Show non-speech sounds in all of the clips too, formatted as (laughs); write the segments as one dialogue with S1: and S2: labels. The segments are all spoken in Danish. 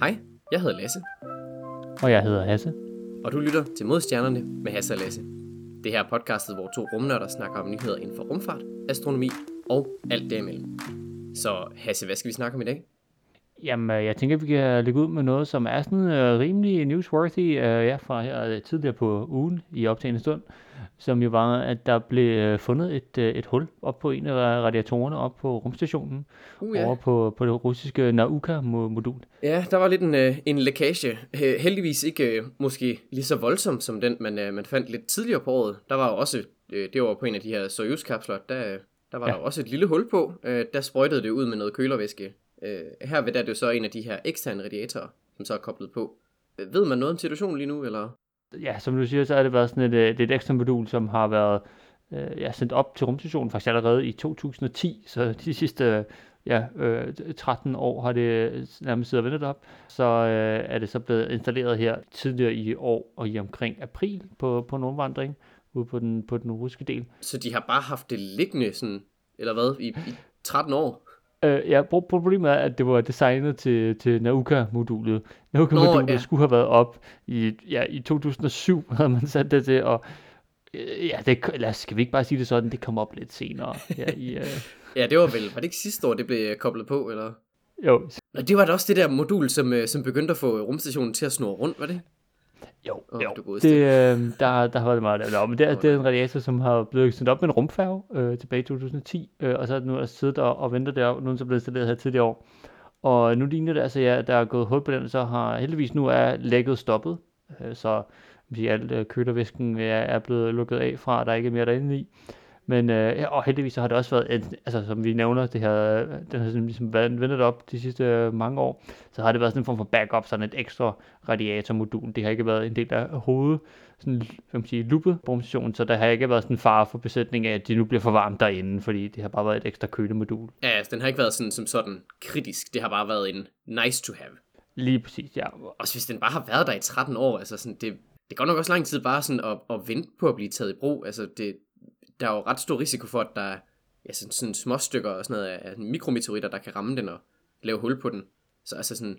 S1: Hej, jeg hedder Lasse,
S2: Og jeg hedder Hasse.
S1: og du lytter til Modstjernerne med Hasse og Lasse. Det her er podcastet, hvor to rumnørder snakker om nyheder inden for rumfart, astronomi og alt derimellem. Så Hasse, hvad skal vi snakke om i dag?
S2: Jamen, øh, jeg tænker, vi kan lægge ud med noget, som er sådan uh, rimelig newsworthy, uh, ja, fra her øh, tidligere på ugen i optagende stund, som jo var, at der blev uh, fundet et, uh, et hul op på en af radiatorerne op på rumstationen,
S1: Uh,
S2: over på, på det russiske Nauka-modul.
S1: Ja, der var lidt en, øh, en lækage. Øh, Heldigvis ikke øh, måske lige så voldsom som den, man, øh, man fandt lidt tidligere på året. Der var jo også, øh, det var på en af de her Soyuz-kapsler, der, øh, der var ja.
S2: Ja.
S1: der også et lille hul på. Øh, der sprøjtede det ud med noget kølervæske. Øh, her ved der er det jo så en af de her eksterne radiatorer, som så er koblet på. Øh, Ved man noget om situationen lige nu, eller?
S2: Ja, som du siger, så har det været sådan et, øh, det er et ekstra modul, som har været øh, ja, sendt op til rumstationen faktisk allerede i 2010, så de sidste øh, ja, øh, 13 år har det øh, nærmest siddet og ventet op. Så øh, er det så blevet installeret her tidligere i år og i omkring april på, på en rumvandring ude på den, på den russiske del.
S1: Så de har bare haft det liggende sådan, eller hvad, i, i 13 år?
S2: Øh, ja, pro- problemet er, at det var designet til, til Nauka-modulet. Nauka-modulet
S1: ja.
S2: skulle have været op i, ja, i 2007, (laughs) havde man sat det til, og øh, ja, det, lad os, skal vi ikke bare sige det sådan, det kom op lidt senere. Ja, i, øh, (laughs)
S1: Ja, det var vel, var det ikke sidste år, det blev koblet på, eller?
S2: jo,
S1: Og det var da også det der modul, som, øh, som begyndte at få rumstationen til at snurre rundt, var det?
S2: Jo,
S1: Åh,
S2: jo.
S1: du.
S2: Det, øh, der, der har været meget Nå, men det, er, det er en radiator, som har blevet sendt op med en rumfærge øh, tilbage i 2010, øh, og så er den nu siddet og, og ventet der, nu er den så blevet installeret her tidligere år. Og nu ligner det altså, ja, der er gået hul på den, så har heldigvis nu er lækket stoppet, øh, så vi alt øh, kølervæsken er, er blevet lukket af fra, der ikke er mere derinde i. Men øh, og heldigvis så har det også været, en, altså som vi nævner, det her, den har sådan ligesom været ventet op de sidste øh, mange år, så har det været sådan en form for backup, sådan et ekstra radiatormodul. Det har ikke været en del af hoved, sådan, hvad man sige, loopet på så der har ikke været sådan en fare for besætning af, at de nu bliver for varmt derinde, fordi det har bare været et ekstra kølemodul.
S1: Ja, altså, den har ikke været sådan, som sådan kritisk. Det har bare været en nice to have.
S2: Lige præcis, ja.
S1: Også hvis den bare har været der i 13 år, altså sådan, det, det går nok også lang tid bare sådan at, at vente på at blive taget i brug. Altså, det, der er jo ret stor risiko for, at der er ja, sådan, sådan små stykker og sådan noget af, mikrometeoritter, der kan ramme den og lave hul på den. Så altså sådan,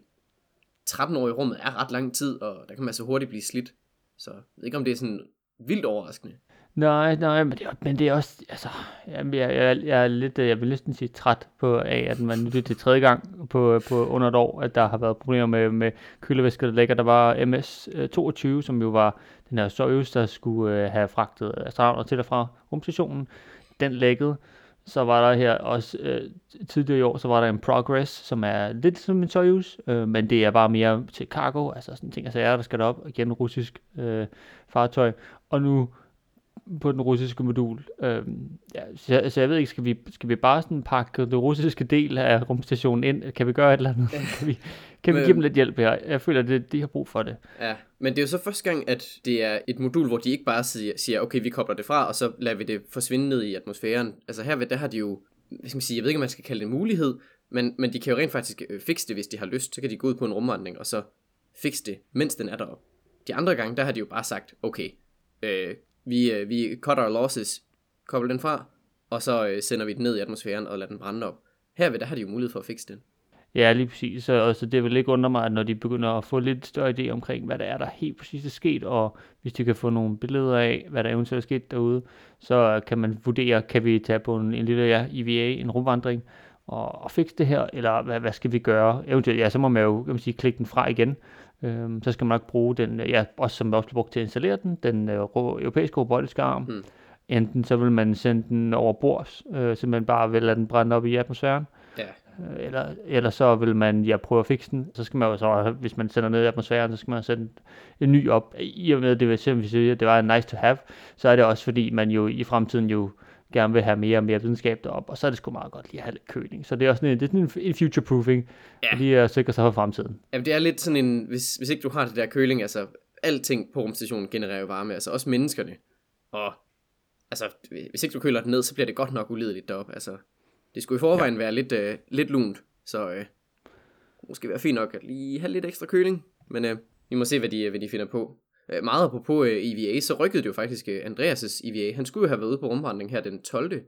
S1: 13 år i rummet er ret lang tid, og der kan man så hurtigt blive slidt. Så jeg ved ikke, om det er sådan vildt overraskende.
S2: Nej, nej, men det, er, men det er også, altså, jamen, jeg, jeg, jeg er lidt, jeg vil næsten sige træt på af, at man nu det til tredje gang på, på under et år, at der har været problemer med, med kølevæske, der ligger. Der var MS-22, øh, som jo var den her Soyuz, der skulle øh, have fragtet astronauter til og fra rumstationen. Den lækkede. Så var der her også øh, tidligere i år, så var der en Progress, som er lidt som en Soyuz, øh, men det er bare mere til cargo, altså sådan ting altså er der skal derop, igen russisk øh, fartøj. Og nu på den russiske modul. Øhm, ja, så, så jeg ved ikke, skal vi, skal vi bare sådan pakke den russiske del af rumstationen ind? Kan vi gøre et eller andet? (laughs) Kan vi, kan vi
S1: Men-
S2: give dem lidt hjælp her? Jeg føler, at det, de har brug for det.
S1: Ja, men det er jo så første gang, at det er et modul, hvor de ikke bare siger, okay, vi kobler det fra, og så lader vi det forsvinde ned i atmosfæren. Altså herved, der har de jo, hvad skal man sige, jeg ved ikke, om man skal kalde det en mulighed, men, men de kan jo rent faktisk øh, fikse det, hvis de har lyst. Så kan de gå ud på en rumvandring, og så fikse det, mens den er deroppe. De andre gange, der har de jo bare sagt, okay, øh, vi, øh, vi cut our losses, kobler den fra, og så øh, sender vi den ned i atmosfæren og lader den brænde op. Herved, der har de jo mulighed for at fikse den.
S2: Ja, lige præcis. Så, og så det vil ikke undre mig, at når de begynder at få lidt større idé omkring, hvad der er, der helt præcis er sket, og hvis de kan få nogle billeder af, hvad der eventuelt er sket derude, så kan man vurdere, kan vi tage på en, en lille ja, EVA, en rumvandring, og, og fikse det her, eller hvad, hvad skal vi gøre? Eventuelt, ja, så må man jo kan man sige, klikke den fra igen. Øhm, så skal man nok bruge den, ja, også som også bliver brugt til at installere den, den øh, ro- europæiske robotiske arm.
S1: Hmm.
S2: Enten så vil man sende den over bords, øh, så man bare vil lade den brænde op i atmosfæren,
S1: Ja,
S2: Øh, eller, eller så vil man ja, prøve at fikse den. Så skal man jo så, hvis man sender ned i atmosfæren, så skal man sende en ny op. I og med, det, vil simpelthen sige, at det var en nice to have, så er det også fordi, man jo i fremtiden jo gerne vil have mere og mere videnskab derop, og så er det sgu meget godt lige at have lidt køling. Så det er også sådan en, det er sådan en, future-proofing,
S1: Ja.
S2: lige at sikre sig for fremtiden.
S1: Jamen, det er lidt sådan en, hvis, hvis ikke du har det der køling, altså, alting på rumstationen genererer jo varme, altså også menneskerne. Og, altså, hvis ikke du køler den ned, så bliver det godt nok ulideligt deroppe, altså. Det skulle i forvejen ja. være lidt, øh, lidt lunt, så øh, måske være fint nok at lige have lidt ekstra køling, men øh, vi må se, hvad de, hvad de finder på. Øh, meget apropos øh, EVA, så rykkede det jo faktisk øh, Andreas' EVA. Han skulle jo have været ude på rumvandring her den 12.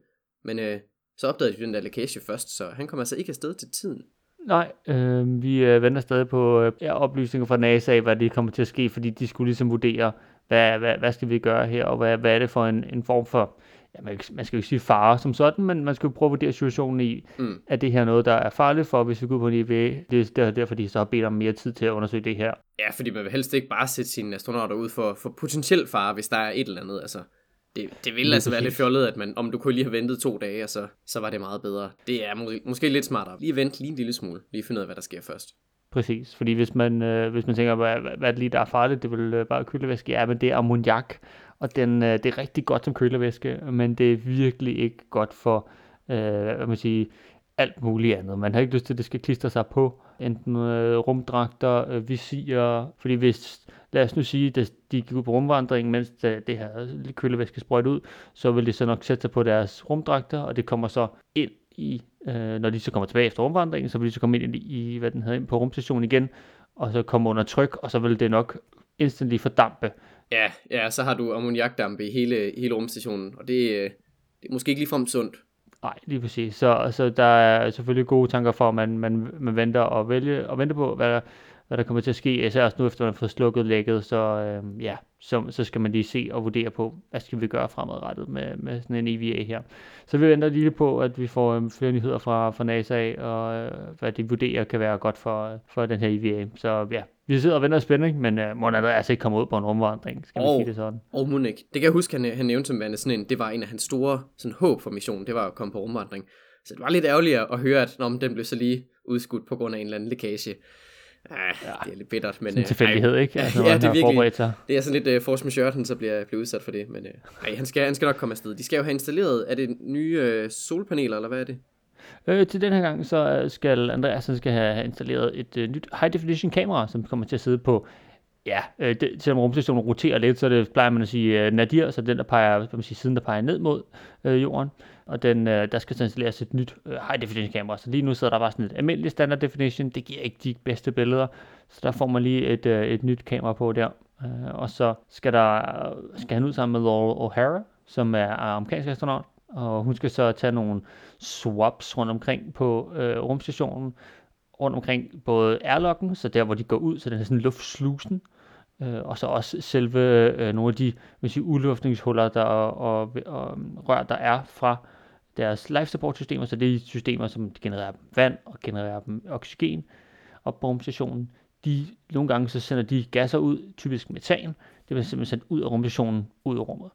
S1: Men øh, så opdagede de den der lækage først, så han kom altså ikke afsted til tiden.
S2: Nej, øh, vi øh, venter stadig på øh, ja, oplysninger fra NASA af, hvad det kommer til at ske, fordi de skulle ligesom vurdere, hvad, hvad, hvad skal vi gøre her, og hvad, hvad er det for en, en form for, ja, man, man skal jo ikke sige fare som sådan, men man skal jo prøve at vurdere situationen i, mm. at det her noget, der er farligt for, hvis vi går på en EVA. Det er derfor, de så har bedt om mere tid til at undersøge det her.
S1: Ja, fordi man vil helst ikke bare sætte sine astronauter ud for, for potentiel fare, hvis der er et eller andet. Altså, det, det vil altså være lidt fjollet, at man, om du kunne lige have ventet to dage, og så, så var det meget bedre. Det er må, måske lidt smartere. Lige vente lige en lille smule. Lige finde ud af, hvad der sker først.
S2: Præcis, fordi hvis man, øh, hvis man tænker, hvad, hvad er det lige, der er farligt, det vil øh, bare kølevæske. Ja, men det er ammoniak, og den, øh, det er rigtig godt som kølevæske, men det er virkelig ikke godt for, øh, hvad man siger, alt muligt andet. Man har ikke lyst til, at det skal klistre sig på enten øh, rumdragter, øh, visirer, fordi hvis, lad os nu sige, at de gik ud på rumvandring, mens det, det her kølevæske sprøjt ud, så vil det så nok sætte sig på deres rumdragter, og det kommer så ind i, øh, når de så kommer tilbage efter rumvandringen, så vil de så komme ind i, hvad den hedder, ind på rumstationen igen, og så komme under tryk, og så vil det nok instantly fordampe.
S1: Ja, ja, så har du ammoniakdampe i hele, hele rumstationen, og det, øh, det er måske ikke ligefrem sundt.
S2: Nej, lige præcis. Så, så der er selvfølgelig gode tanker for, at man, man, man venter og, vælge, og venter på, hvad der, hvad der kommer til at ske. Især også nu, efter man har fået slukket lægget, så, øh, ja, så, så skal man lige se og vurdere på, hvad skal vi gøre fremadrettet med, med sådan en EVA her. Så vi venter lige på, at vi får øh, flere nyheder fra, fra NASA, og øh, hvad de vurderer kan være godt for, for den her EVA. Så ja, vi sidder og venter spænding, men uh, Mon er altså ikke kommet ud på en rumvandring, skal
S1: og,
S2: sige det sådan.
S1: Og Monik, det kan jeg huske, han, han nævnte som værende sådan en, det var en af hans store sådan, håb for missionen, det var at komme på rumvandring. Så det var lidt ærgerligt at høre, at når den blev så lige udskudt på grund af en eller anden lækage. Ah, ja, det er lidt bittert, men...
S2: Sådan en tilfældighed, ej, ikke?
S1: Altså, ja, det er virkelig, det er sådan lidt uh, force majeure, han så bliver, bliver udsat for det, men uh, ej, han, skal, han skal nok komme afsted. De skal jo have installeret, er det nye uh, solpaneler, eller hvad er det?
S2: Øh, til den her gang, så skal Andreas skal have installeret et øh, nyt high definition kamera, som kommer til at sidde på Ja, øh, det, selvom rumstationen roterer lidt, så det plejer man at sige øh, nadir, så den der peger, hvad man sige, siden der peger ned mod øh, jorden. Og den, øh, der skal så installeres et nyt øh, high definition kamera. Så lige nu sidder der bare sådan et almindeligt standard definition. Det giver ikke de bedste billeder. Så der får man lige et, øh, et nyt kamera på der. Øh, og så skal, der, skal han ud sammen med Laurel O'Hara, som er amerikansk astronaut og hun skal så tage nogle swaps rundt omkring på øh, rumstationen, rundt omkring både airlocken, så der hvor de går ud, så den er sådan luftslusen, øh, og så også selve øh, nogle af de vil sige, udluftningshuller der, og, og, og rør, der er fra deres life support systemer, så det er systemer, som genererer vand og genererer dem oxygen op på rumstationen. De, nogle gange så sender de gasser ud, typisk metan, det bliver simpelthen sendt ud af rumstationen, ud af rummet.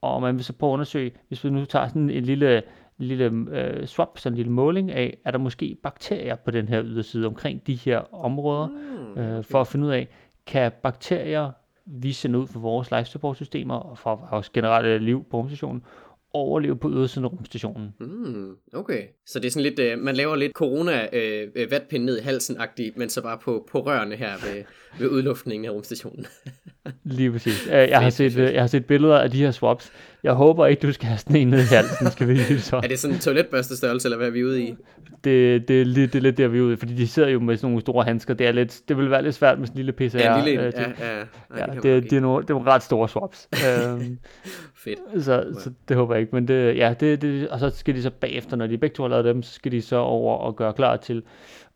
S2: Og man vil så prøve at undersøge, hvis vi nu tager sådan en lille, lille øh, swap, sådan en lille måling af, er der måske bakterier på den her yderside omkring de her områder, mm, øh, for at finde ud af, kan bakterier vi sender ud for vores life support systemer og for vores generelle liv på rumstationen, overleve på ydersiden af rumstationen.
S1: Mm, okay. Så det er sådan lidt, øh, man laver lidt corona øh, øh vatpind ned i halsen-agtigt, men så bare på, på rørene her ved, (laughs) ved udluftningen af rumstationen.
S2: Lige præcis. Jeg har, set, øh, jeg har set billeder af de her swaps. Jeg håber ikke, du skal have sådan en ned i halsen, skal vi lige så. (laughs)
S1: Er det sådan en toiletbørste størrelse, eller hvad er vi ude i?
S2: Det, det, er lidt, det er lidt der, vi er ude i, fordi de sidder jo med sådan nogle store handsker. Det, er lidt, det vil være lidt svært med sådan en lille PCR.
S1: Ja, en lille, øh, ja, ja, ja,
S2: ja, det, det, det, er nogle, det er nogle ret store swaps. (laughs) øhm,
S1: Fedt.
S2: Så, så det håber jeg ikke, men det, ja, det, det, og så skal de så bagefter, når de begge to har lavet dem, så skal de så over og gøre klar til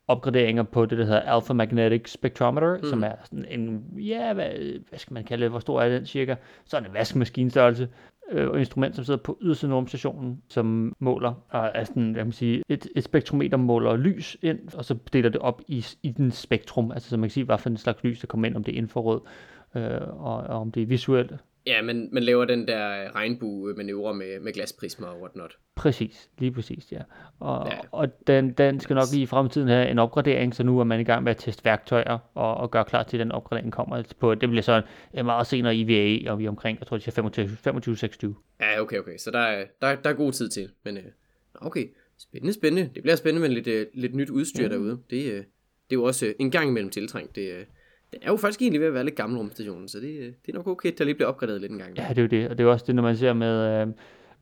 S2: opgraderinger på det, der hedder Alpha Magnetic Spectrometer, mm. som er sådan en, ja, hvad, hvad skal man kalde det, hvor stor er den cirka? Sådan en vaskemaskinstørrelse, øh, instrument, som sidder på ydersiden af rumstationen, som måler, er sådan, jeg man sige, et, et spektrometer måler lys ind, og så deler det op i, i den spektrum, altså så man kan sige, hvad for en slags lys, der kommer ind, om det er infrarød, øh, og, og om det er visuelt,
S1: Ja, men man laver den der regnbue-manøvre med, med glasprismer og whatnot.
S2: Præcis, lige præcis, ja. Og, ja. og den, den skal nok lige i fremtiden have en opgradering, så nu er man i gang med at teste værktøjer og, og gøre klar til, at den opgradering kommer. På, det bliver så en meget senere IVA, og vi er omkring, jeg tror, det er 25-26.
S1: Ja, okay, okay. Så der er, der, der er god tid til. Men øh, okay, spændende, spændende. Det bliver spændende med lidt, øh, lidt nyt udstyr mm. derude. Det, øh, det er jo også en gang imellem tiltrængt. Det, den er jo faktisk egentlig ved at være lidt gammel rumstationen, så det, øh, det er nok okay, at der lige bliver opgraderet lidt en gang.
S2: Ja, det er jo det, og det er også det, når man ser med, øh,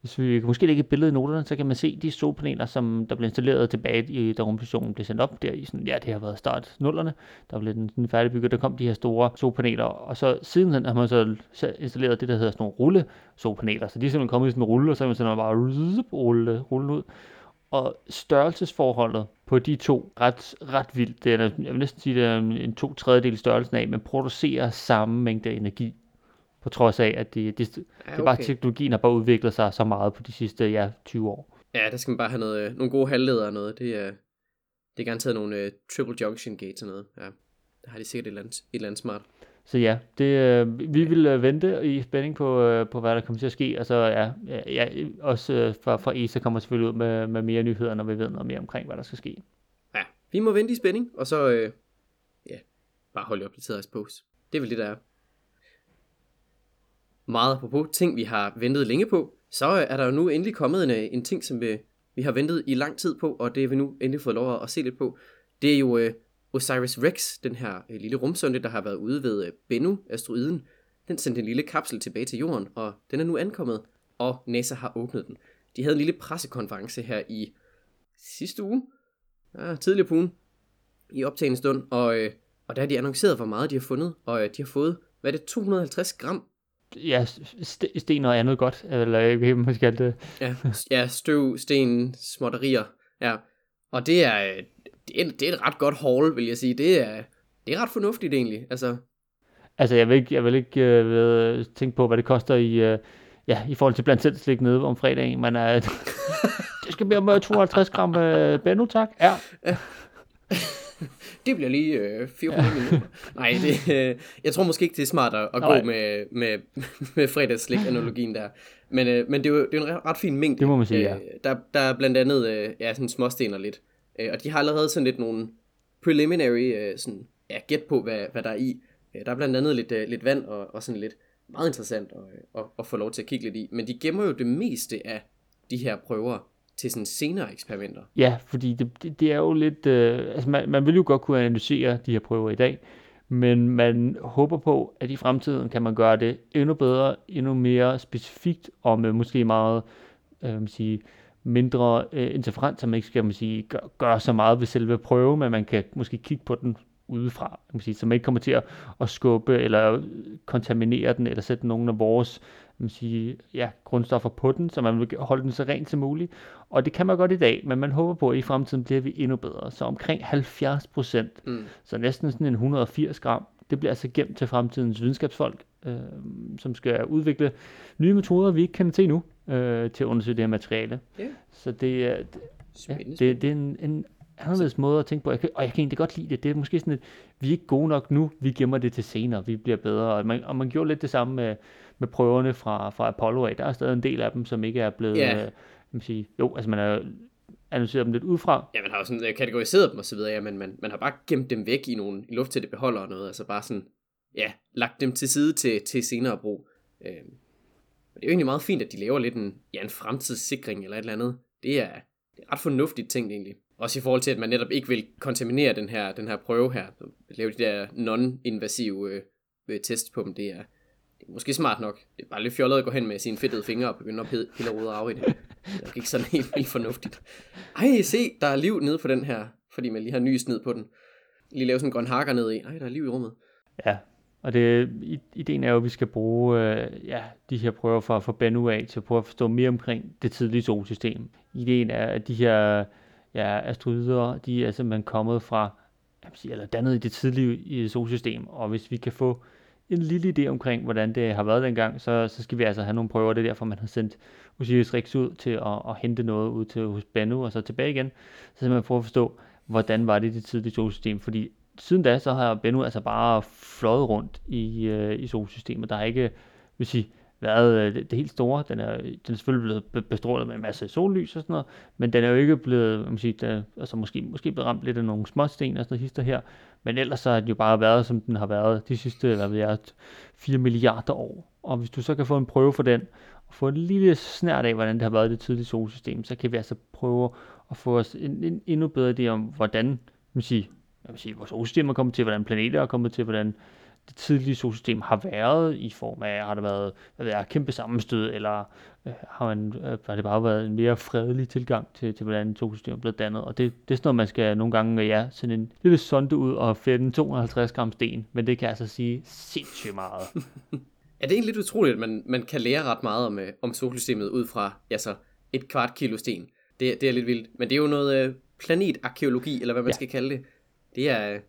S2: hvis vi kan måske lægge et billede i noterne, så kan man se de solpaneler, som der blev installeret tilbage i, da rumstationen blev sendt op. Der i sådan, ja, det har været start nullerne, der blev den sådan færdigbygget, der kom de her store solpaneler, og så siden har man så installeret det, der hedder sådan nogle rulle solpaneler, så de er simpelthen kommet i sådan en rulle, og så er man sådan bare rulle, rulle ud, og størrelsesforholdet på de to ret, ret vildt. Det er, jeg vil næsten sige, det er en to tredjedel størrelsen af, men producerer samme mængde energi. På trods af, at det, det, det
S1: Ja,
S2: er bare teknologien har bare udviklet sig så meget på de sidste ja, 20 år.
S1: Ja, der skal man bare have noget, øh, nogle gode halvledere og noget. Det er, det er garanteret nogle uh, triple junction gates og noget. Ja, der har de sikkert et eller andet, et eller andet smart.
S2: Så ja, det, øh, vi vil øh, vente i spænding på, øh, på, hvad der kommer til at ske. og så ja, ja også øh, fra, fra ESA kommer selvfølgelig ud med, med mere nyheder, når vi ved noget mere omkring, hvad der skal ske.
S1: Ja, vi må vente i spænding, og så øh, ja, bare holde opdateret os på. Det er vel det, der er. Meget apropos ting, vi har ventet længe på, så øh, er der jo nu endelig kommet en, øh, en ting, som vi, vi har ventet i lang tid på, og det har vi nu endelig fået lov at se lidt på. Det er jo øh, Osiris Rex, den her øh, lille rumsonde, der har været ude ved øh, Bennu-asteroiden. Den sendte en lille kapsel tilbage til jorden, og den er nu ankommet, og NASA har åbnet den. De havde en lille pressekonference her i sidste uge, ja, tidligere på ugen, i optagende stund, og, øh, og der har de annonceret, hvor meget de har fundet, og øh, de har fået, hvad er det, 250 gram
S2: Ja, st- sten og andet godt, eller jeg ikke, måske kalde det.
S1: Ja, ja støv, sten, småtterier, ja. Og det er, det er, det er et ret godt haul, vil jeg sige. Det er, det er ret fornuftigt egentlig, altså.
S2: Altså, jeg vil ikke, jeg vil ikke øh, ved, tænke på, hvad det koster i, øh, ja, i forhold til blandt selv slik nede om fredagen, men øh, (laughs) det skal blive med 52 gram øh, Benno, tak. Ja. (laughs)
S1: det bliver lige øh, 400 ja. minutter. Nej, det, øh, jeg tror måske ikke, det er smart at, at gå med, med, med fredagsslik-analogien der. Men, øh, men det er jo det er en ret fin mængde.
S2: Det må man sige, ja.
S1: Øh, der, der er blandt andet øh, ja, sådan småstener lidt. Øh, og de har allerede sådan lidt nogle preliminary øh, sådan, ja, gæt på, hvad, hvad der er i. Øh, der er blandt andet lidt, øh, lidt vand og, og sådan lidt meget interessant at, øh, at, at få lov til at kigge lidt i. Men de gemmer jo det meste af de her prøver til sådan senere eksperimenter.
S2: Ja, fordi det, det, det er jo lidt... Øh, altså man, man vil jo godt kunne analysere de her prøver i dag, men man håber på, at i fremtiden kan man gøre det endnu bedre, endnu mere specifikt, og med måske meget øh, man sige, mindre øh, interferens, så man ikke skal man sige, gøre gør så meget ved selve prøve, men man kan måske kigge på den udefra, kan man sige, så man ikke kommer til at, at skubbe eller kontaminere den, eller sætte nogle af vores man sige, ja, grundstoffer på den, så man vil holde den så rent som muligt. Og det kan man godt i dag, men man håber på, at i fremtiden bliver vi endnu bedre. Så omkring 70 procent, mm. så næsten sådan en 180 gram, det bliver altså gemt til fremtidens videnskabsfolk, øh, som skal udvikle nye metoder, vi ikke kender til endnu, øh, til at undersøge det her materiale.
S1: Yeah.
S2: Så det, er, det, ja, det, det er en, en anderledes måde at tænke på, jeg kan, og jeg kan egentlig godt lide det. Det er måske sådan, at vi er ikke gode nok nu, vi gemmer det til senere, vi bliver bedre. Og man, og man gjorde lidt det samme med, med prøverne fra, fra Apollo af. Der er stadig en del af dem, som ikke er blevet, yeah. øh, man sige, jo, altså man har analyseret dem lidt udefra.
S1: Ja, man har jo sådan øh, kategoriseret dem og så videre, ja, men man, man har bare gemt dem væk i nogle i lufttætte beholder og noget, altså bare sådan, ja, lagt dem til side til, til senere brug. Øh, og det er jo egentlig meget fint, at de laver lidt en, ja, en fremtidssikring eller et eller andet. Det er, det er ret fornuftigt tænkt egentlig. Også i forhold til, at man netop ikke vil kontaminere den her, den her prøve her. Lave de der non-invasive øh, test på dem, det er, det er måske smart nok. Det er bare lidt fjollet at gå hen med sine fedtede fingre og begynde at pille rode af i det. Det er ikke sådan helt vildt fornuftigt. Ej, se, der er liv nede på den her, fordi man lige har nys ned på den. Lige lave sådan en grøn hakker ned i. Ej, der er liv i rummet.
S2: Ja, og det, ideen er jo, at vi skal bruge øh, ja, de her prøver for at få Bennu af til at prøve at forstå mere omkring det tidlige solsystem. Ideen er, at de her ja, asteroider, de er simpelthen kommet fra, jeg sige, eller dannet i det tidlige i solsystem, og hvis vi kan få en lille idé omkring, hvordan det har været dengang, så, så skal vi altså have nogle prøver. Det er derfor, man har sendt Osiris Rex ud til at, at hente noget ud til hos Bennu, og så tilbage igen. Så man prøver at forstå, hvordan var det i det tidlige solsystem, fordi siden da, så har Bennu altså bare fløjet rundt i, øh, i solsystemet. Der har ikke, vil sige, været øh, det, det helt store. Den er, den er selvfølgelig blevet bestrålet med en masse sollys og sådan noget, men den er jo ikke blevet, man sige, der, øh, altså måske, måske blevet ramt lidt af nogle småsten og sådan noget hister her, men ellers så har den jo bare været, som den har været de sidste, hvad ved jeg, 4 milliarder år. Og hvis du så kan få en prøve for den, og få en lille snært af, hvordan det har været i det tidlige solsystem, så kan vi altså prøve at få os en, en endnu bedre idé om, hvordan man siger, jeg vil sige, vores solsystem er kommet til, hvordan planeter er kommet til, hvordan det tidlige solsystem har været i form af, har der været hvad ved jeg, kæmpe sammenstød, eller øh, har, man, øh, har det bare været en mere fredelig tilgang til, til hvordan solsystemet er blevet dannet. Og det, det er sådan noget, man skal nogle gange, ja, sådan en lille sonde ud og finde 250 gram sten, men det kan altså sige sindssygt meget.
S1: ja, (laughs) det er egentlig lidt utroligt, at man, man kan lære ret meget om, om solsystemet ud fra, altså, et kvart kilo sten. Det, det er lidt vildt, men det er jo noget øh, planetarkeologi, eller hvad man
S2: ja.
S1: skal kalde det. Det er,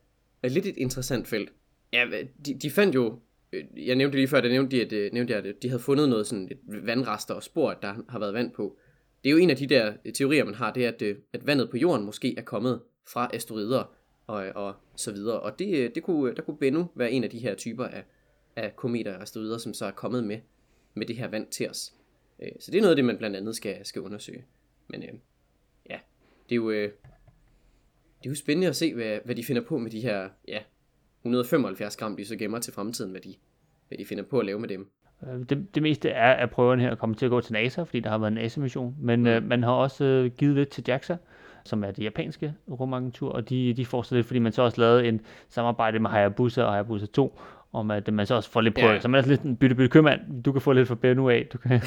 S1: er lidt et interessant felt. Ja, de, de fandt jo, øh, jeg nævnte lige før, der nævnte de, at, øh, nævnte jeg, at de havde fundet noget sådan et vandrester og spor, der har været vand på. Det er jo en af de der øh, teorier, man har, det er, at, at vandet på jorden måske er kommet fra asteroider og, og så videre. Og det, det kunne, der kunne Bennu være en af de her typer af, af kometer og asteroider, som så er kommet med, med det her vand til os. Så det er noget af det, man blandt andet skal, skal undersøge. Men øh, ja, det er jo, øh, det er jo spændende at se, hvad, hvad de finder på med de her ja, 175 gram, de så gemmer til fremtiden, hvad de, hvad de finder på at lave med dem.
S2: Øh, Det, det meste er, at prøverne her kommer til at gå til NASA, fordi der har været en NASA-mission. Men mm. øh, man har også øh, givet lidt til JAXA, som er det japanske rumagentur, og de, de får så lidt, fordi man så også lavet en samarbejde med Hayabusa og Hayabusa 2, om at man så også får lidt prøver.
S1: Ja.
S2: Så man er lidt en bytte-bytte købmand. Du kan få lidt fra Bennu af. Du kan...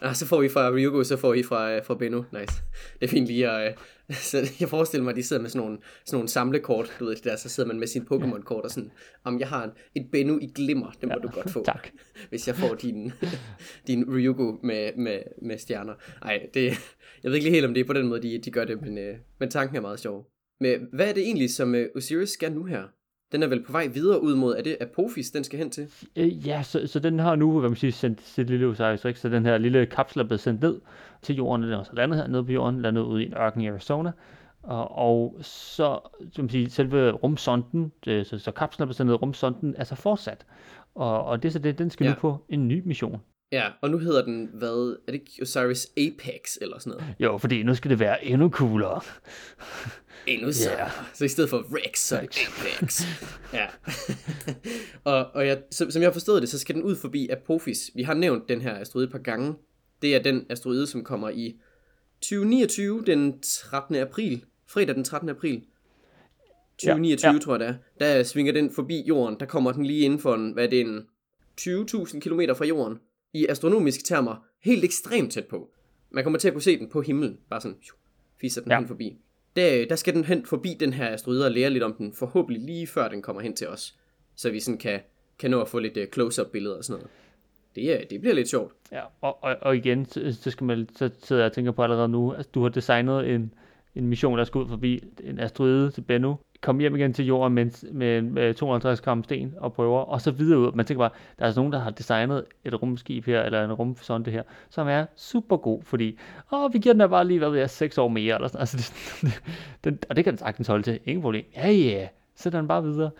S1: Og (laughs) så får vi fra Ryugo, så får I fra, øh, fra Benno. Nice. Det er fint lige at... Øh, (laughs) så jeg forestiller mig, at de sidder med sådan nogle, sådan nogle samlekort, du ved det der, så sidder man med sin Pokémon-kort og sådan, om jeg har en, et Benno i glimmer, det må ja, du godt få. (laughs)
S2: tak.
S1: Hvis jeg får din, din Ryugo med, med, med stjerner. Nej, det, jeg ved ikke lige helt, om det er på den måde, de, de gør det, men, øh, men tanken er meget sjov. Men hvad er det egentlig, som øh, Osiris skal nu her? Den er vel på vej videre ud mod, er det Apophis, den skal hen til?
S2: Øh, ja, så, så den har nu, hvad man siger, sendt sit lille Osiris Rex, så den her lille kapsel er blevet sendt ned til jorden, den er også landet her nede på jorden, landet ude i en ørken i Arizona. Og, og så, som man siger, selve rumsonden, det, så, så kapslen er blevet sendt ned, rumsonden er så fortsat. Og, og det er så det, den skal. Ja. nu på en ny mission.
S1: Ja, og nu hedder den, hvad, er det ikke Osiris Apex eller sådan noget?
S2: Jo, fordi nu skal det være endnu coolere.
S1: Endnu så. Yeah. Så i stedet for Rex, så er det Apex. ja. (laughs) og og jeg, som, som jeg har forstået det, så skal den ud forbi Apophis. Vi har nævnt den her asteroide et par gange. Det er den asteroide, som kommer i 2029, den 13. april. Fredag den 13. april. 2029,
S2: Ja,
S1: ja,
S2: ja.
S1: ja. tror jeg det er. Der svinger den forbi jorden. Der kommer den lige inden for en, hvad er det, en 20.000 km fra jorden. I astronomiske termer. Helt ekstremt tæt på. Man kommer til at kunne se den på himlen. Bare sådan, fiser den
S2: Ja.
S1: hen forbi. Der, der skal den hen forbi den her asteroide og lære lidt om den, forhåbentlig lige før den kommer hen til os. Så vi sådan kan, kan nå at få lidt uh, close-up billeder og sådan noget. Det, er, det bliver lidt sjovt.
S2: Ja, og, og, og igen, så, så, skal man, så sidder jeg og tænker på allerede nu, at du har designet en, en mission, der skal ud forbi en asteroide til Bennu, komme hjem igen til jorden med, med, med 250 gram sten og prøver, og så videre ud. Man tænker bare, der er altså nogen, der har designet et rumskib her, eller en rumsonde her, som er super god, fordi, åh, vi giver den der bare lige, hvad ved jeg, 6 år mere, eller sådan (laughs) altså, det, den, og det kan den sagtens holde til, ingen problem. Ja, ja, så den bare videre.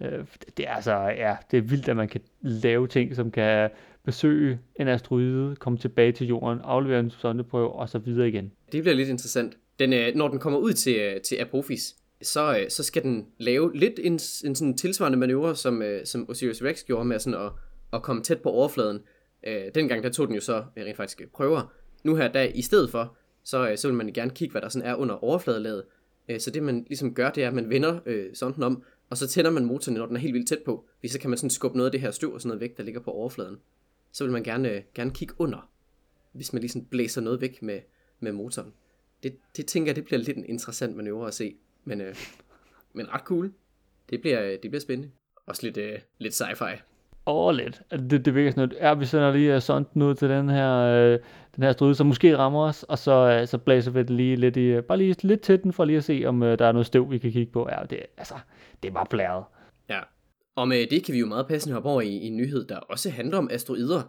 S2: Øh, det er altså, ja, det er vildt, at man kan lave ting, som kan besøge en asteroide, komme tilbage til jorden, aflevere en sondeprøve, og så videre igen.
S1: Det bliver lidt interessant. Den, øh, når den kommer ud til, øh, til Apophis, så, øh, så skal den lave lidt en, en sådan tilsvarende manøvre, som, øh, som Osiris Rex gjorde med sådan at, at komme tæt på overfladen. Øh, dengang der tog den jo så øh, rent faktisk øh, prøver. Nu her, der i stedet for, så, øh, så vil man gerne kigge, hvad der sådan er under overfladelaget. Øh, så det man ligesom gør, det er, at man vender øh, sonden om, og så tænder man motoren, når den er helt vildt tæt på. Fordi så kan man sådan skubbe noget af det her støv og sådan noget væk, der ligger på overfladen. Så vil man gerne, øh, gerne kigge under, hvis man ligesom blæser noget væk med, med motoren. Det, det tænker jeg, det bliver lidt en interessant manøvre at se. Men, øh, men ret cool. Det bliver, øh, det bliver spændende. Også lidt, øh, lidt sci-fi.
S2: Og lidt. Altså, Det, det virker sådan noget, ja, vi sender lige uh, sonden ud til den her, øh, den her asteroide, som måske rammer os, og så, øh, så blæser vi det lige lidt i, øh, bare lige lidt til den, for lige at se, om øh, der er noget støv, vi kan kigge på. Ja, det, altså, det er bare blæret.
S1: Ja. Og med det kan vi jo meget passende hoppe over i, en nyhed, der også handler om asteroider.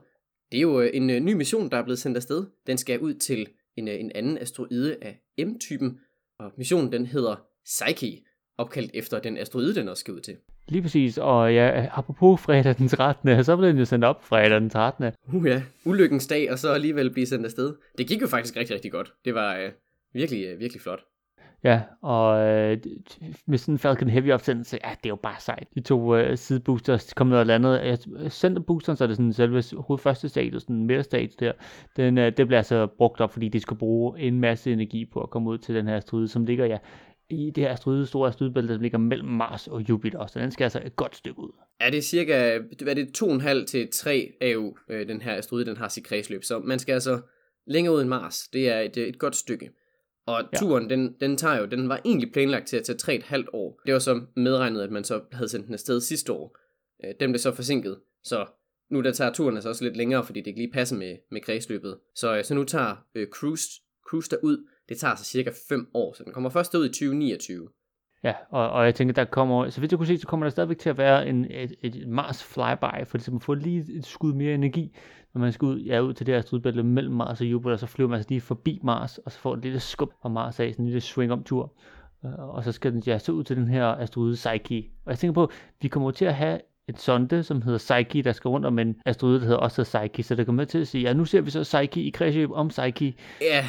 S1: Det er jo øh, en øh, ny mission, der er blevet sendt afsted. Den skal ud til en, øh, en anden asteroide af M-typen, og missionen den hedder Psyche, opkaldt efter den asteroide, den også skal ud til.
S2: Lige præcis, og ja, apropos fredag den 13., så blev den jo sendt op fredag den 13.
S1: Uh ja, ulykkens dag, og så alligevel blive sendt afsted. Det gik jo faktisk rigtig, rigtig godt. Det var øh, virkelig, øh, virkelig flot.
S2: Ja, og øh, med sådan en Falcon Heavy opsendelse, ja, det er jo bare sejt. De to øh, sideboosters kom ned og landede. Ja, Centerboosteren, så er det sådan selve hoved første stadie, sådan en mere stage der, den, øh, det bliver altså brugt op, fordi de skal bruge en masse energi på at komme ud til den her asteroide, som ligger ja, i det her asteroide, store asteroidebælte, der ligger mellem Mars og Jupiter. Så den skal altså et godt stykke ud.
S1: Ja, det er cirka hvad er det, 2,5 til 3 AU, øh, den her asteroide, den har sit kredsløb. Så man skal altså længere ud end Mars. Det er et, et godt stykke. Og
S2: Ja.
S1: turen, den, den tager jo, den var egentlig planlagt til at tage 3,5 år. Det var så medregnet, at man så havde sendt den afsted sidste år. Øh, Den blev så forsinket, så nu der tager turen altså også lidt længere, fordi det ikke lige passer med, med kredsløbet. Så, øh, så nu tager øh, Cruise, Cruise derud det tager sig cirka 5 år, så den kommer først ud i 2029.
S2: Ja, og, og jeg tænker, der kommer, så vidt jeg kunne se, så kommer der stadigvæk til at være en, et, et Mars flyby, for ligesom at få lige et skud mere energi, når man skal ud, ja, ud til det her strudbælte mellem Mars og Jupiter, så flyver man altså lige forbi Mars, og så får et lille skub fra Mars af, sådan en lille swing om tur. Øh, og så skal den ja, så ud til den her asteroide Psyche. Og jeg tænker på, vi kommer til at have et sonde, som hedder Psyche, der skal rundt om en asteroide, der hedder også Psyche, så det kommer til at sige, ja, nu ser vi så Psyche i kredsløb om Psyche.
S1: Ja,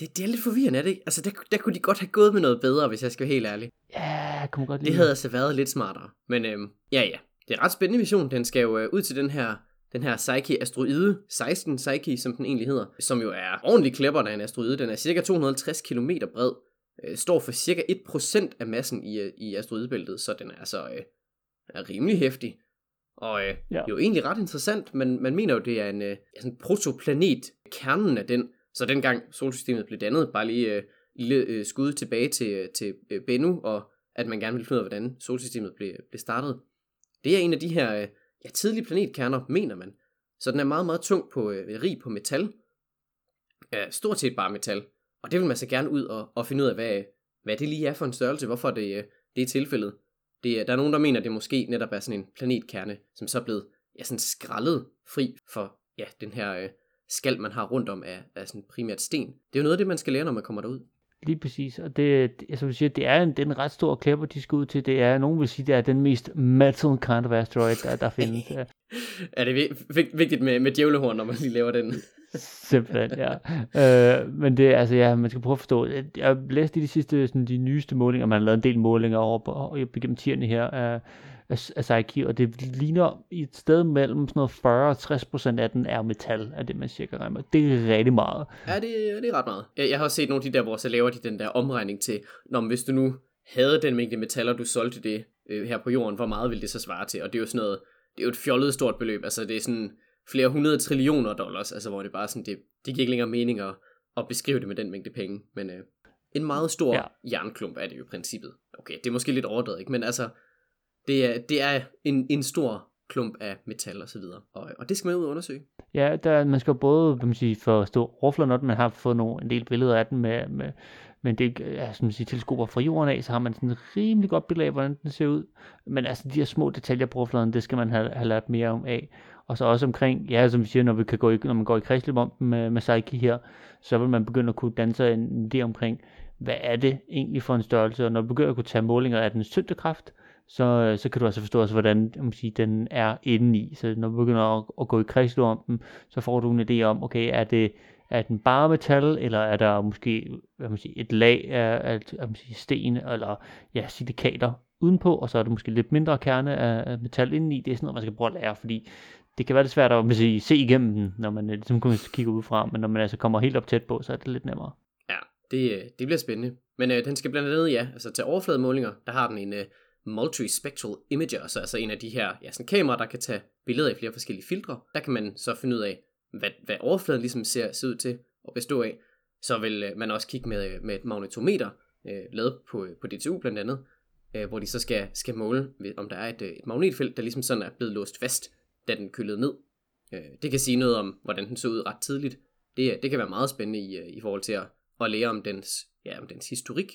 S1: det, det er lidt forvirrende, er det ikke? Altså, der, der kunne de godt have gået med noget bedre, hvis jeg skal være helt ærlig.
S2: Ja, jeg kunne godt lide
S1: Det havde altså været lidt smartere. Men øhm, ja, ja. Det er en ret spændende mission. Den skal jo øh, ud til den her, den her Psyche asteroide, 16 Psyche, som den egentlig hedder, som jo er ordentligt klæbber af en asteroide. Den er cirka 250 km bred, øh, står for cirka 1% af massen i, øh, i asteroidebæltet, så den er altså øh, er rimelig hæftig. Og øh, ja. jo egentlig ret interessant, men man mener jo, det er en øh, sådan protoplanet, kernen af den, så dengang solsystemet blev dannet, bare lige øh, lille øh, skud tilbage til, øh, til øh, Bennu, og at man gerne ville finde ud af, hvordan solsystemet blev, blev startet. Det er en af de her øh, ja, tidlige planetkerner, mener man. Så den er meget, meget tung på, øh, rig på metal. Ja, stort set bare metal. Og det vil man så gerne ud og, og finde ud af, hvad, hvad det lige er for en størrelse, hvorfor det, øh, det er tilfældet. Det, der er nogen, der mener, at det måske netop er sådan en planetkerne, som så er blevet ja, sådan skrællet fri for ja, den her øh, skal, man har rundt om af, af sådan primært sten. Det er jo noget af det, man skal lære, når man kommer derud.
S2: Lige præcis, og det, som du siger, det er en, det er en ret stor klæber, de skal ud til. Det er, nogen vil sige, det er den mest metal kind of asteroid, der, der findes. Ja. (laughs)
S1: er det vigtigt med, med djævlehorn, når man lige laver den? (laughs)
S2: Simpelthen, ja. Øh, men det altså, ja, man skal prøve at forstå. Jeg har læst i de sidste, sådan, de nyeste målinger, man har lavet en del målinger over på, gennem tierne her af, af, af Psyche, og det ligner i et sted mellem sådan noget 40 og 60 procent af den er metal, af det man cirka regner Det er rigtig meget.
S1: Ja, det, det er ret meget. Jeg, jeg har også set nogle af de der, hvor så laver de den der omregning til, når hvis du nu havde den mængde metaller, du solgte det øh, her på jorden, hvor meget ville det så svare til? Og det er jo sådan noget, det er jo et fjollet stort beløb, altså det er sådan flere hundrede trillioner dollars, altså hvor det bare sådan, det, det giver ikke længere mening at, at beskrive det med den mængde penge, men øh, en meget stor ja. jernklump er det jo i princippet. Okay, det er måske lidt overdrevet, ikke? men altså, det er, det er en, en stor klump af metal og så videre, og, og det skal man ud og undersøge.
S2: Ja, der, man skal både kan man sige, forstå overfladen, når man har fået nogle, en del billeder af den med, med, men det er som man siger, teleskoper fra jorden af, så har man sådan et rimelig godt billede af, hvordan den ser ud. Men altså de her små detaljer på overfladen, det skal man have, have lært mere om af. Og så også omkring, ja, som vi siger, når, vi kan gå i, når man går i kredsløb om med, med Psyche her, så vil man begynde at kunne danne sig en idé omkring, hvad er det egentlig for en størrelse, og når du begynder at kunne tage målinger af den tyngdekraft, så, øh, så kan du altså forstå, altså, hvordan man sige, den er indeni. Så når du begynder at, at gå i kredsløb om den, så får du en idé om, okay, er det er den bare metal, eller er der måske hvad man siger, et lag af, af hvad man siger, sten eller ja, silikater udenpå, og så er der måske lidt mindre kerne af metal indeni. Det er sådan noget, man skal prøve at lære, fordi det kan være lidt svært at man siger, se igennem den, når man øh, ligesom kigger udefra, men når man altså kommer helt op tæt på, så er det lidt nemmere.
S1: Ja, det, øh, det bliver spændende. Men øh, den skal blandt andet, ja, altså til overflademålinger, der har den en øh, multispectral imager, så altså en af de her ja, sådan kameraer, der kan tage billeder i flere forskellige filtre. Der kan man så finde ud af, hvad, hvad overfladen ligesom ser, ser ud til at bestå af. Så vil øh, man også kigge med, øh, med et magnetometer, øh, lavet på, øh, på DTU blandt andet, øh, hvor de så skal, skal måle, om der er et, øh, et magnetfelt, der ligesom sådan er blevet låst fast, da den kølede ned. Øh, det kan sige noget om, hvordan den så ud ret tidligt. Det, det kan være meget spændende i, i forhold til at, at lære om dens, ja, om dens historik.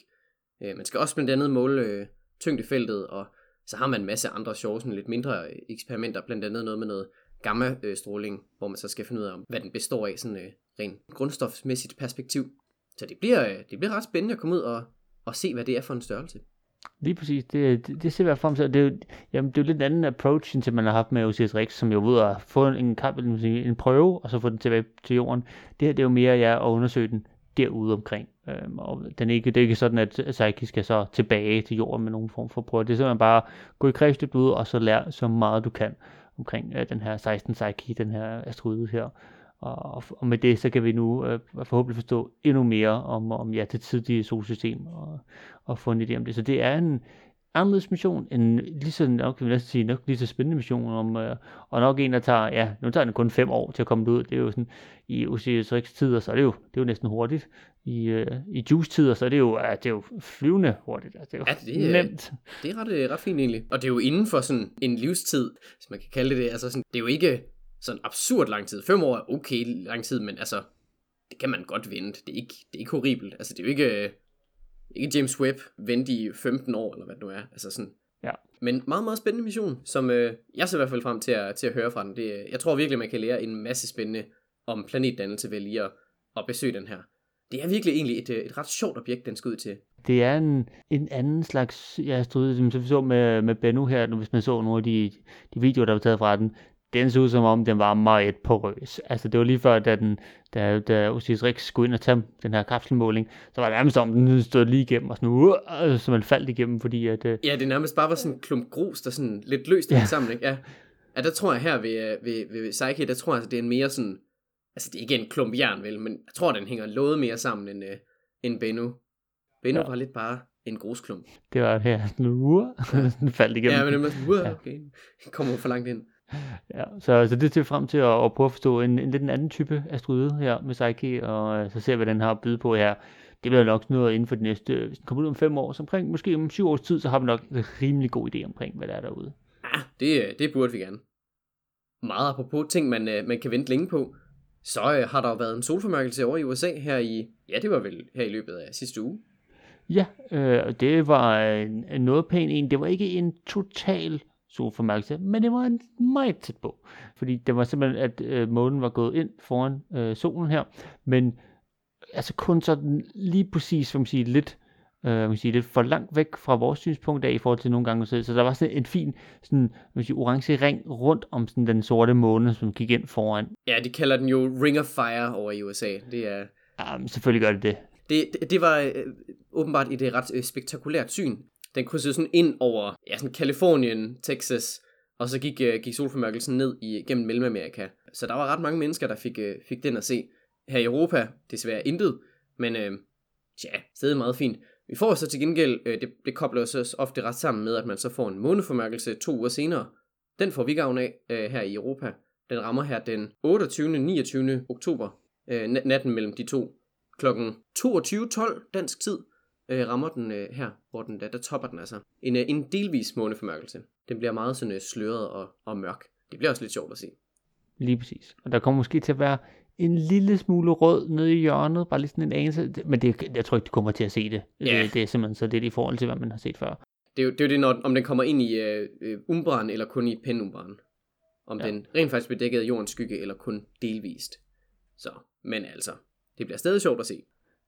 S1: Øh, man skal også blandt andet måle øh, tyngdefeltet, og så har man en masse andre sjove, sådan lidt mindre eksperimenter, blandt andet noget med noget gamma-stråling, øh, hvor man så skal finde ud af, hvad den består af, sådan øh, rent grundstofsmæssigt perspektiv. Så det bliver, øh, det bliver ret spændende at komme ud og, og se, hvad det er for en størrelse.
S2: Lige præcis, det, det, det ser jeg frem til, det er, jo, jamen, det er jo lidt en anden approach, end man har haft med OCS Rex, som jo ved at få en, kamp, en prøve, og så få den tilbage til jorden. Det her det er jo mere ja, at undersøge den derude omkring. Øhm, og den ikke, det er ikke sådan, at Psyche skal så tilbage til jorden med nogen form for prøve. Det er simpelthen bare gå i kredsløb ud, og så lære så meget du kan omkring øh, den her 16 Psyche, den her asteroide her. Og, og med det, så kan vi nu øh, forhåbentlig forstå endnu mere om, om ja, det tidlige solsystem og, og få en idé om det. Så det er en anderledes mission, en lige så, nok, vil jeg sige, nok lige så spændende mission, om, øh, og nok en, der tager, ja, nu tager den kun fem år til at komme ud. Det er jo sådan, i OCS Rex tider, så er det jo, det er jo næsten hurtigt. I, øh, i Juice tider, så er det jo, ja, det er jo flyvende hurtigt. Altså, det er jo ja, det er, nemt.
S1: Det er ret, øh, ret fint egentlig. Og det er jo inden for sådan en livstid, hvis man kan kalde det det. Altså sådan, det er jo ikke sådan absurd lang tid. Fem år er okay lang tid, men altså, det kan man godt vente. Det er ikke, det er ikke horribelt. Altså, det er jo ikke, øh, ikke James Webb vente i 15 år, eller hvad det nu er. Altså sådan.
S2: Ja.
S1: Men meget, meget spændende mission, som øh, jeg ser i hvert fald frem til at, til at høre fra den. Det, øh, jeg tror virkelig, man kan lære en masse spændende om planetdannelse ved lige at, at besøge den her. Det er virkelig egentlig et, øh, et ret sjovt objekt, den skal ud til.
S2: Det er en, en anden slags ja, stod, som vi så med, med Bennu her, hvis man så nogle af de, de videoer, der var taget fra den. Den så ud som om, den var meget porøs. Altså det var lige før, da, den, da, da Osiris Rex skulle ind og tage den her kapselmåling, så var det nærmest om, den stod lige igennem, og sådan, uh, så man faldt igennem, fordi at... Uh...
S1: Ja, det nærmest bare var sådan en klump grus, der sådan lidt løst ja. sammen, ikke? Ja. ja, der tror jeg her ved, ved, ved, ved Psyche, der tror jeg, at det er en mere sådan, altså det er ikke en klump jern, vel, men jeg tror, den hænger noget mere sammen end, uh, end Bennu. Bennu ja. var lidt bare en grusklump.
S2: Det var her, sådan, uh, (laughs) den faldt igennem.
S1: Ja, men det var sådan, uh, okay, kommer for langt ind.
S2: Ja, så, så det ser frem til at, at prøve at forstå en, en lidt en anden type asteroide her med Psyche, og uh, så ser vi, hvad den har at byde på her. Det bliver nok noget inden for de næste, hvis den kommer ud om fem år, så omkring, måske om syv års tid, så har vi nok en rimelig god idé omkring, hvad der er derude.
S1: Ja, det, det burde vi gerne. Meget apropos ting, man, øh, man kan vente længe på, så har der jo været en solformørkelse over i USA her i, ja det var vel her i løbet af sidste uge.
S2: Ja, øh, det var en, en noget pæn en. Det var ikke en total solformørkelse, men det var en meget tæt på. Fordi det var simpelthen, at øh, månen var gået ind foran øh, solen her, men altså kun sådan lige præcis, som man siger, lidt, øh, man siger, lidt for langt væk fra vores synspunkt af i forhold til nogle gange. Så, så der var sådan en fin sådan, man siger, orange ring rundt om sådan den sorte måne, som gik ind foran.
S1: Ja, de kalder den jo Ring of Fire over i USA. Det er...
S2: Ja, selvfølgelig gør det det.
S1: Det, det, det var øh, åbenbart et ret øh, spektakulært syn. Den krydsede sådan ind over ja, sådan Kalifornien, Texas, og så gik, øh, gik solformørkelsen ned i, gennem Mellemamerika. Så der var ret mange mennesker, der fik, øh, fik den at se. Her i Europa, desværre intet, men øh, tja, stadig meget fint. Vi får så til gengæld, øh, det, det kobler os ofte ret sammen med, at man så får en måneformørkelse to uger senere. Den får vi gavn af øh, her i Europa. Den rammer her den 28. 29. oktober, øh, natten mellem de to. Klokken 22.12 dansk tid øh, rammer den øh, her, hvor den der, der topper den altså. En, øh, en delvis måneformørkelse. Den bliver meget sådan øh, sløret og, og mørk. Det bliver også lidt sjovt at se.
S2: Lige præcis. Og der kommer måske til at være en lille smule rød nede i hjørnet, bare lige sådan en anelse, men det, jeg tror ikke, du kommer til at se det.
S1: Ja.
S2: Det, det er simpelthen så lidt i forhold til, hvad man har set før.
S1: Det er jo det, er jo det når, om den kommer ind i øh, øh umbran, eller kun i penumbran. Om ja. den rent faktisk bliver dækket af jordens skygge, eller kun delvist. Så, men altså, det bliver stadig sjovt at se.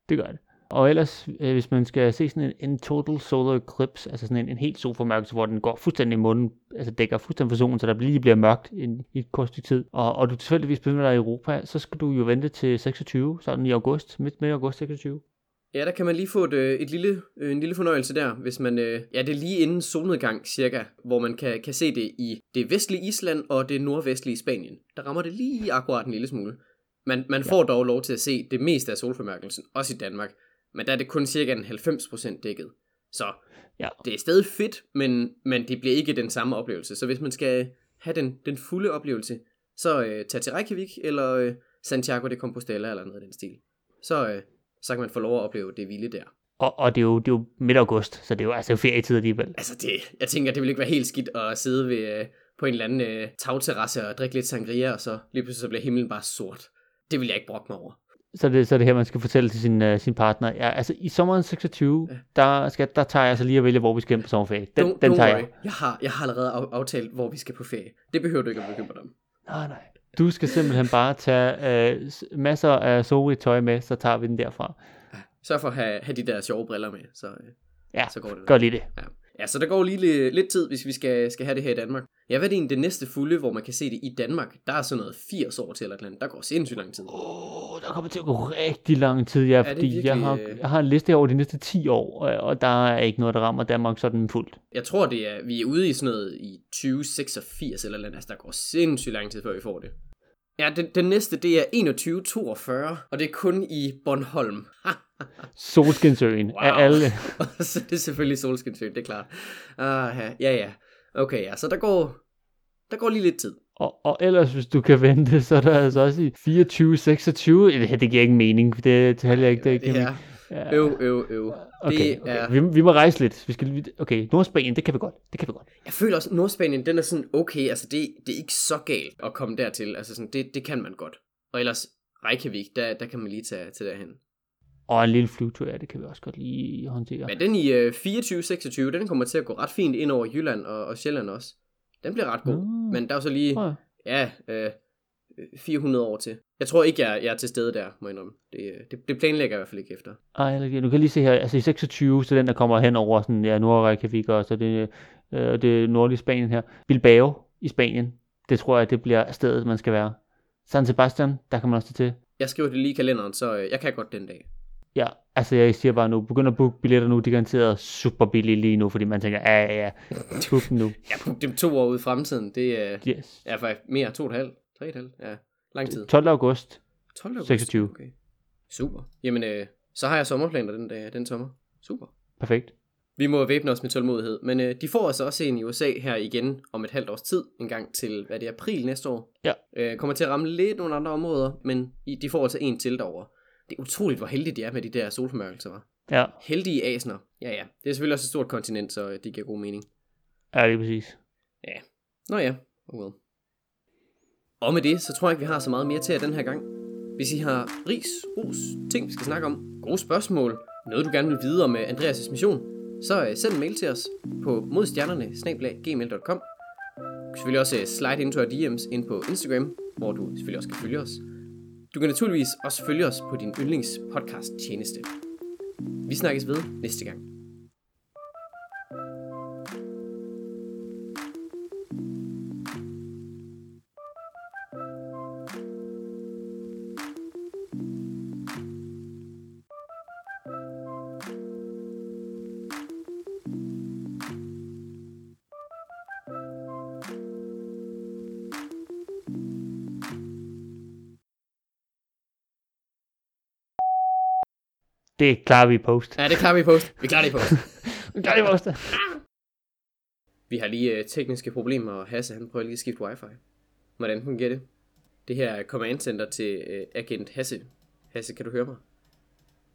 S2: Det gør det. Og ellers, øh, hvis man skal se sådan en, en total solar eclipse, altså sådan en, en helt solformørkelse, hvor den går fuldstændig i munden, altså dækker fuldstændig for solen, så der lige bliver mørkt i, i et kort stykke tid, og, og du tilfældigvis befinder dig i Europa, så skal du jo vente til 26, sådan i august, midt med august 26.
S1: Ja, der kan man lige få et, øh, et lille, øh, en lille fornøjelse der, hvis man, øh, ja, det er lige inden solnedgang cirka, hvor man kan, kan se det i det vestlige Island og det nordvestlige Spanien. Der rammer det lige akkurat en lille smule. Man, man får ja. dog lov til at se det meste af solformørkelsen, også i Danmark, men der er det kun cirka en 90% dækket. Så
S2: ja.
S1: det er stadig fedt, men, men det bliver ikke den samme oplevelse. Så hvis man skal have den, den fulde oplevelse, så øh, tag til Reykjavik eller øh, Santiago de Compostela eller noget af den stil. Så, øh, så kan man få lov at opleve det vilde der.
S2: Og, og det, er jo, det er jo midt august, så det er jo altså ferietid alligevel.
S1: Altså det, jeg tænker, det vil ikke være helt skidt at sidde ved, øh, på en eller anden øh, tagterrasse og drikke lidt sangria, og så lige pludselig så bliver himlen bare sort. Det vil jeg ikke brokke mig over
S2: så det, så det her, man skal fortælle til sin, uh, sin partner. Ja, altså i sommeren 26, ja. der, skal, der tager jeg altså lige at vælge, hvor vi skal hen på sommerferie. Den, don't,
S1: den
S2: don't tager worry. jeg.
S1: Jeg har, jeg har allerede aftalt, hvor vi skal på ferie. Det behøver du ikke at bekymre dig om.
S2: Nej, nej. Du skal simpelthen bare tage uh, masser af sori tøj med, så tager vi den derfra.
S1: Ja. Sørg for at have, have de der sjove briller med, så, uh,
S2: ja,
S1: så går det.
S2: gør lige det.
S1: Ja. Ja, så der går lige lidt tid, hvis vi skal, skal have det her i Danmark. Ja, hvad er det egentlig det næste fulde, hvor man kan se det i Danmark? Der er sådan noget 80 år til eller andet. Der går sindssygt lang tid.
S2: Åh, oh, der kommer til at gå rigtig lang tid, ja, fordi virkelig... jeg, har, øh, jeg har en liste over de næste 10 år, og der er ikke noget, der rammer Danmark sådan fuldt.
S1: Jeg tror, det er, vi er ude i sådan noget i 2086 eller andet. Altså, der går sindssygt lang tid, før vi får det. Ja, den, den næste, det er 2142, og det er kun i Bornholm. (laughs)
S2: Solskinsøen wow. af alle. (laughs)
S1: så det er selvfølgelig Solskinsøen, det er klart. Uh, ja, ja. Okay, ja, så der går, der går lige lidt tid.
S2: Og, og ellers, hvis du kan vente, så er der altså også i 24, 26. Det, det giver ikke mening, det taler jeg ikke. Det,
S1: det,
S2: det
S1: Ja. Øv, øv, øv.
S2: Okay, det okay. Er... Vi, vi må rejse lidt. Vi skal, okay, Nordspanien, det kan vi godt. Det kan vi godt.
S1: Jeg føler også, at Nordspanien, den er sådan okay. Altså, det, det er ikke så galt at komme dertil. Altså, sådan, det, det kan man godt. Og ellers, Reykjavik, der, der kan man lige tage til derhen.
S2: Og en lille flyvetur, ja, det kan vi også godt lige håndtere.
S1: Men den i øh, 24-26, den kommer til at gå ret fint ind over Jylland og, og Sjælland også. Den bliver ret god.
S2: Nå.
S1: Men der er jo så lige,
S2: jeg.
S1: ja, øh, 400 år til. Jeg tror ikke, jeg, jeg er til stede der, må jeg indrømme. Det, det, det planlægger jeg i hvert fald ikke efter.
S2: Ej, du kan lige se her, altså i 26, så den der kommer hen over sådan, ja, Nordreykjavik og så det, øh, det nordlige Spanien her. Bilbao i Spanien, det tror jeg, det bliver stedet, man skal være. San Sebastian, der kan man også til.
S1: Jeg skriver det lige i kalenderen, så øh, jeg kan godt den dag.
S2: Ja, altså jeg siger bare nu, begynd at booke billetter nu, de er garanteret super billige lige nu, fordi man tænker, ja, ja, ja, book (laughs) dem nu.
S1: Ja, det er to år ude i fremtiden. Det øh,
S2: Yes.
S1: er faktisk mere, to og et halvt, tre og et halvt, ja, lang tid.
S2: 12. august,
S1: 12. august.
S2: 26.
S1: Okay. Super. Jamen, øh, så har jeg sommerplaner den, dag, den sommer. Super.
S2: perfekt.
S1: Vi må væbne os med tålmodighed, men øh, de får altså også en i USA her igen om et halvt års tid, en gang til, hvad det er, april næste år.
S2: Ja.
S1: Øh, kommer til at ramme lidt nogle andre områder, men de får altså en til derovre. Det er utroligt, hvor heldige de er med de der solformørkelser, var.
S2: Ja,
S1: Heldige asner. Ja, ja. Det er selvfølgelig også et stort kontinent, så øh, det giver god mening.
S2: ja, det er præcis.
S1: Nå ja, oh well. Og med det, så tror jeg ikke, vi har så meget mere til jer den her gang. Hvis I har ris, ros, ting, vi skal snakke om, gode spørgsmål, noget du gerne vil vide om øh, Andreas' mission, så øh, send en mail til os på modstjernerne Du kan selvfølgelig også øh, slide into our DM's ind på Instagram, hvor du selvfølgelig også kan følge os. Du kan naturligvis også følge os på din yndlings podcast tjeneste. Vi snakkes ved næste gang.
S2: Det klarer vi i post.
S1: Ja, det klarer vi i post. Vi klarer det i post. (laughs)
S2: Det klarer vi i post.
S1: Vi har lige øh, tekniske problemer, og Hasse han prøver lige at skifte wifi. Hvordan fungerer det? Det her er command center til øh, agent Hasse. Hasse, kan du høre mig?